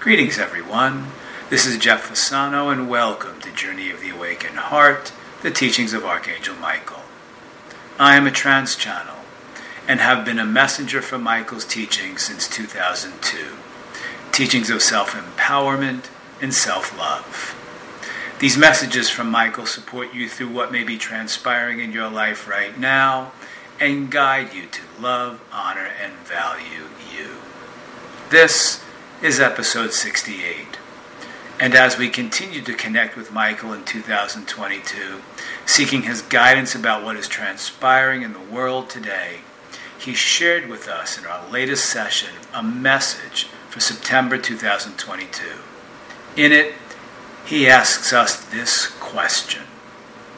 Greetings, everyone. This is Jeff Fasano, and welcome to Journey of the Awakened Heart, the teachings of Archangel Michael. I am a trance channel and have been a messenger for Michael's teachings since 2002 teachings of self empowerment and self love. These messages from Michael support you through what may be transpiring in your life right now and guide you to love, honor, and value you. This is episode 68. And as we continue to connect with Michael in 2022, seeking his guidance about what is transpiring in the world today, he shared with us in our latest session a message for September 2022. In it, he asks us this question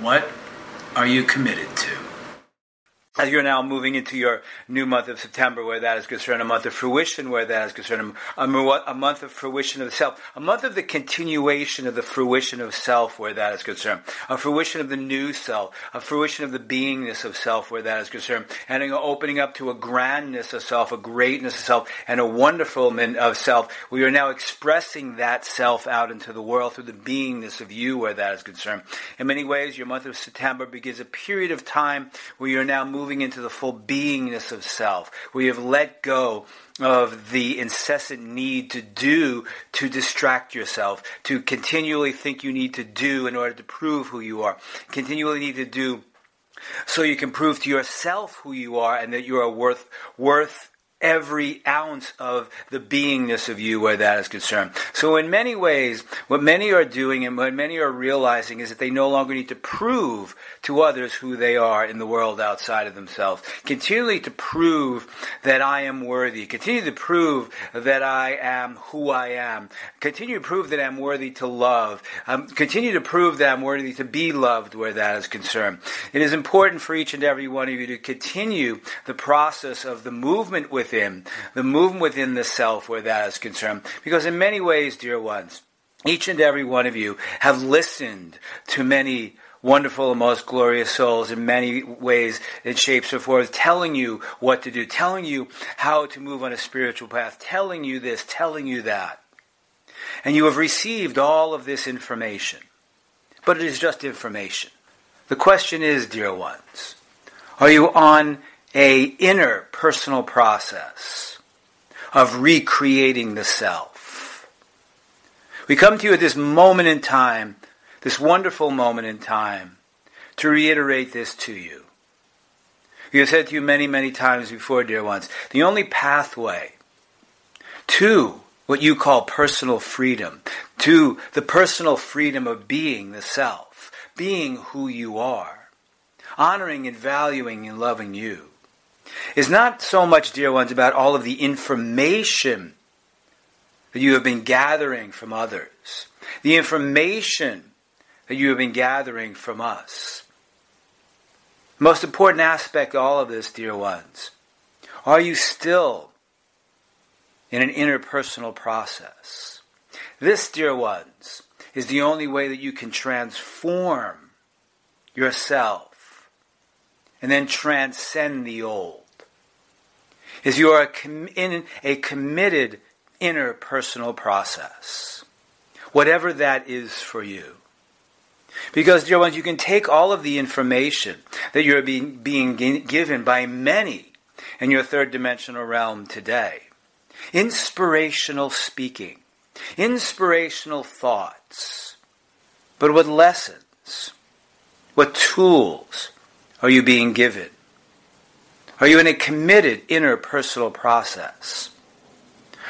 What are you committed to? As you're now moving into your new month of September, where that is concerned, a month of fruition, where that is concerned, a, a, month of fruition of self, a month of the continuation of the fruition of self, where that is concerned, a fruition of the new self, a fruition of the beingness of self, where that is concerned, and an opening up to a grandness of self, a greatness of self, and a wonderfulness of self. We are now expressing that self out into the world through the beingness of you, where that is concerned. In many ways, your month of September begins a period of time where you're now moving moving into the full beingness of self, you have let go of the incessant need to do to distract yourself, to continually think you need to do in order to prove who you are, continually need to do so you can prove to yourself who you are and that you are worth worth every ounce of the beingness of you where that is concerned. So in many ways, what many are doing and what many are realizing is that they no longer need to prove to others who they are in the world outside of themselves. Continually to prove that I am worthy. Continue to prove that I am who I am. Continue to prove that I'm worthy to love. Um, continue to prove that I'm worthy to be loved where that is concerned. It is important for each and every one of you to continue the process of the movement with within, the movement within the self where that is concerned. Because in many ways, dear ones, each and every one of you have listened to many wonderful and most glorious souls in many ways and shapes and forms, telling you what to do, telling you how to move on a spiritual path, telling you this, telling you that. And you have received all of this information. But it is just information. The question is, dear ones, are you on a inner personal process of recreating the self. We come to you at this moment in time, this wonderful moment in time, to reiterate this to you. We have said to you many, many times before, dear ones, the only pathway to what you call personal freedom, to the personal freedom of being the self, being who you are, honoring and valuing and loving you, is not so much, dear ones, about all of the information that you have been gathering from others, the information that you have been gathering from us. The most important aspect of all of this, dear ones, are you still in an interpersonal process? This, dear ones, is the only way that you can transform yourself and then transcend the old is you are in a committed interpersonal process, whatever that is for you. Because, dear ones, you can take all of the information that you're being, being given by many in your third dimensional realm today. Inspirational speaking, inspirational thoughts. But what lessons, what tools are you being given? Are you in a committed interpersonal process?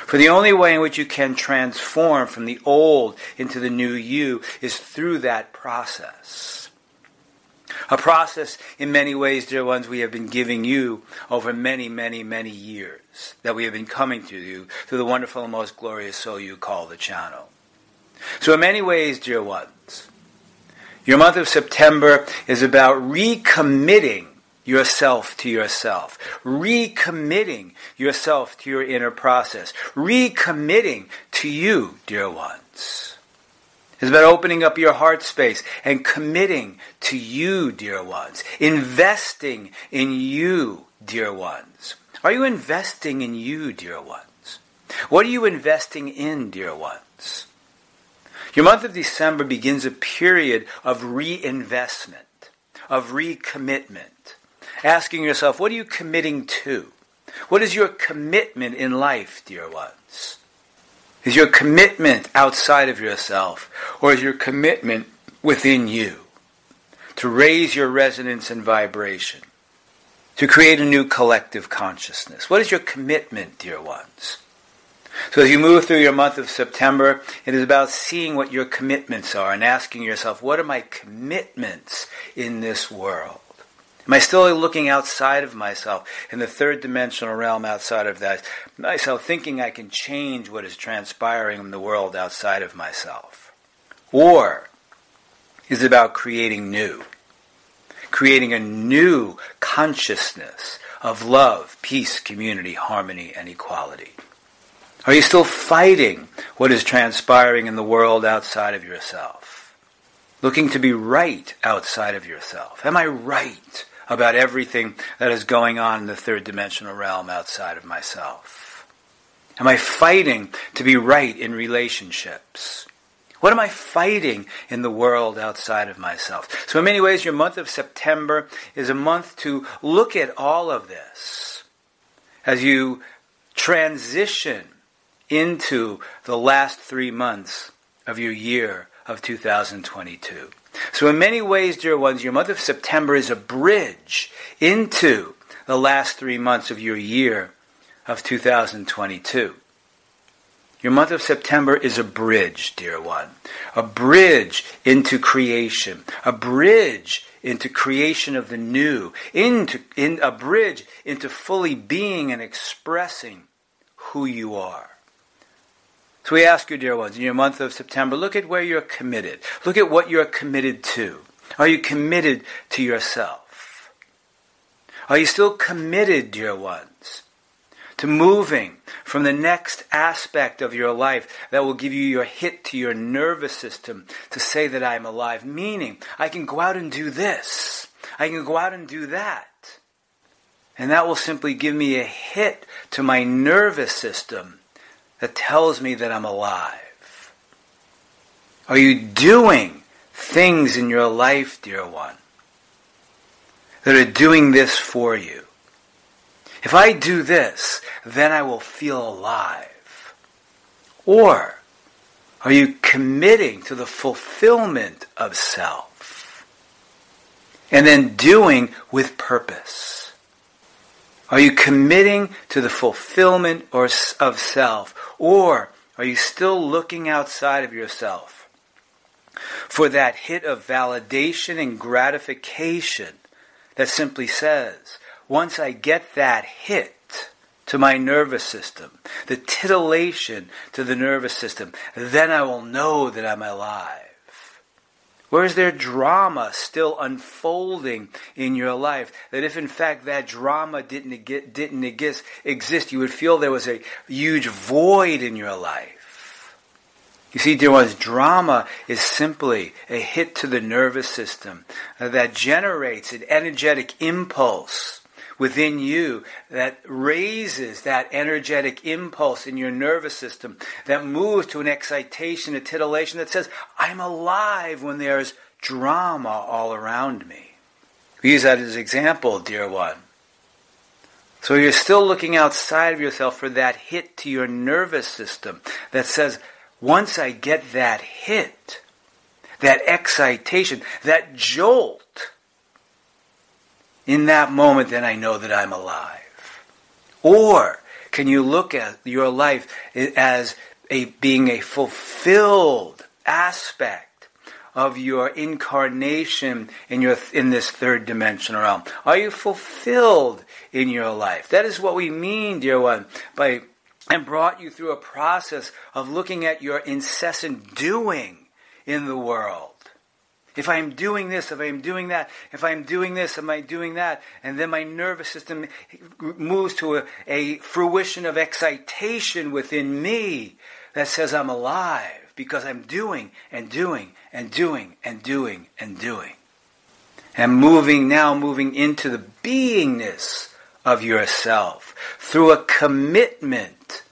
For the only way in which you can transform from the old into the new you is through that process. A process, in many ways, dear ones, we have been giving you over many, many, many years that we have been coming to you through the wonderful and most glorious soul you call the channel. So, in many ways, dear ones, your month of September is about recommitting yourself to yourself, recommitting yourself to your inner process, recommitting to you, dear ones. It's about opening up your heart space and committing to you, dear ones, investing in you, dear ones. Are you investing in you, dear ones? What are you investing in, dear ones? Your month of December begins a period of reinvestment, of recommitment. Asking yourself, what are you committing to? What is your commitment in life, dear ones? Is your commitment outside of yourself, or is your commitment within you? To raise your resonance and vibration, to create a new collective consciousness. What is your commitment, dear ones? So as you move through your month of September, it is about seeing what your commitments are and asking yourself, what are my commitments in this world? Am I still looking outside of myself in the third dimensional realm outside of that myself, thinking I can change what is transpiring in the world outside of myself? Or is it about creating new? Creating a new consciousness of love, peace, community, harmony, and equality. Are you still fighting what is transpiring in the world outside of yourself? Looking to be right outside of yourself. Am I right about everything that is going on in the third dimensional realm outside of myself? Am I fighting to be right in relationships? What am I fighting in the world outside of myself? So, in many ways, your month of September is a month to look at all of this as you transition into the last three months of your year of 2022. So, in many ways, dear ones, your month of September is a bridge into the last three months of your year of 2022. Your month of September is a bridge, dear one. A bridge into creation. A bridge into creation of the new. Into, in, a bridge into fully being and expressing who you are. So we ask you, dear ones, in your month of September, look at where you're committed. Look at what you're committed to. Are you committed to yourself? Are you still committed, dear ones, to moving from the next aspect of your life that will give you your hit to your nervous system to say that I'm alive? Meaning, I can go out and do this. I can go out and do that. And that will simply give me a hit to my nervous system that tells me that I'm alive? Are you doing things in your life, dear one, that are doing this for you? If I do this, then I will feel alive. Or are you committing to the fulfillment of self? And then doing with purpose. Are you committing to the fulfillment or, of self? Or are you still looking outside of yourself for that hit of validation and gratification that simply says, once I get that hit to my nervous system, the titillation to the nervous system, then I will know that I'm alive. Where is there drama still unfolding in your life? That if in fact that drama didn't, didn't exist, you would feel there was a huge void in your life. You see, dear ones, drama is simply a hit to the nervous system that generates an energetic impulse within you that raises that energetic impulse in your nervous system that moves to an excitation, a titillation that says, I'm alive when there's drama all around me. We use that as an example, dear one. So you're still looking outside of yourself for that hit to your nervous system that says, once I get that hit, that excitation, that jolt, in that moment, then I know that I'm alive. Or can you look at your life as a, being a fulfilled aspect of your incarnation in your in this third dimensional realm? Are you fulfilled in your life? That is what we mean, dear one, by and brought you through a process of looking at your incessant doing in the world. If I am doing this, if I am doing that, if I am doing this, am I doing that? And then my nervous system moves to a, a fruition of excitation within me that says I'm alive because I'm doing and doing and doing and doing and doing. And moving now, moving into the beingness of yourself through a commitment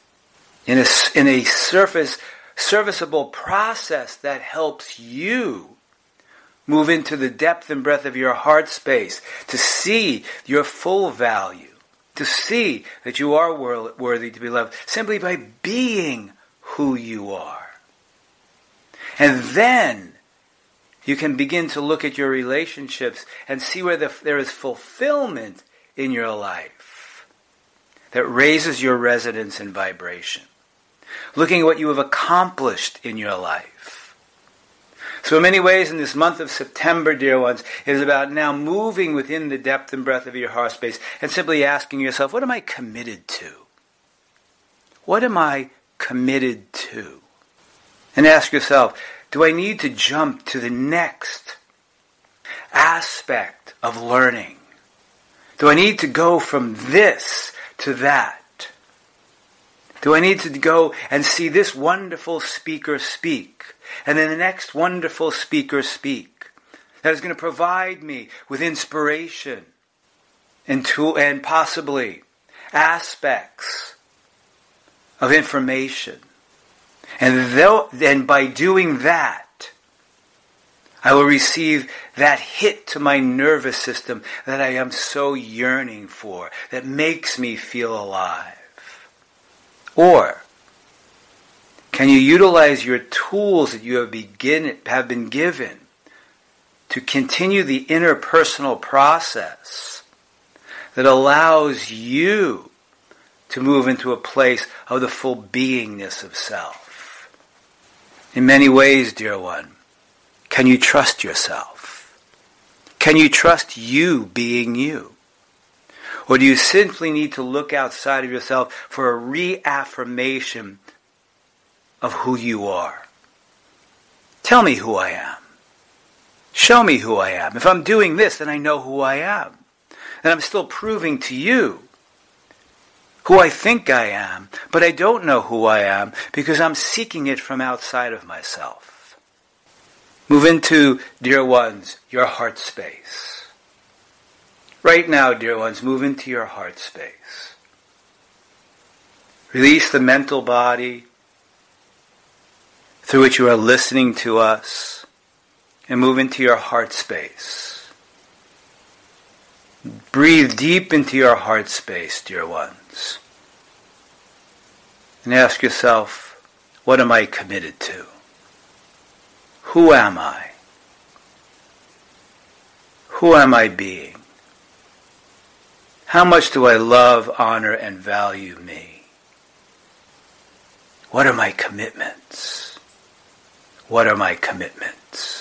in a, in a surface, serviceable process that helps you move into the depth and breadth of your heart space to see your full value, to see that you are worthy to be loved simply by being who you are. And then you can begin to look at your relationships and see where the, there is fulfillment in your life that raises your resonance and vibration. Looking at what you have accomplished in your life. So, in many ways, in this month of September, dear ones, it is about now moving within the depth and breadth of your heart space and simply asking yourself, what am I committed to? What am I committed to? And ask yourself, do I need to jump to the next aspect of learning? Do I need to go from this to that? Do I need to go and see this wonderful speaker speak? And then the next wonderful speaker speak? That is going to provide me with inspiration and, to, and possibly aspects of information. And, though, by doing that, I will receive that hit to my nervous system that I am so yearning for, that makes me feel alive. Or can you utilize your tools that you have, begin, have been given to continue the interpersonal process that allows you to move into a place of the full beingness of self? In many ways, dear one, can you trust yourself? Can you trust you being you? Or do you simply need to look outside of yourself for a reaffirmation of who you are? Tell me who I am. Show me who I am. If I'm doing this, then I know who I am. And I'm still proving to you who I think I am, but I don't know who I am because I'm seeking it from outside of myself. Move into, dear ones, your heart space. Right now, dear ones, move into your heart space. Release the mental body through which you are listening to us and move into your heart space. Breathe deep into your heart space, dear ones. And ask yourself, what am I committed to? Who am I? Who am I being? How much do I love, honor, and value me? What are my commitments? What are my commitments?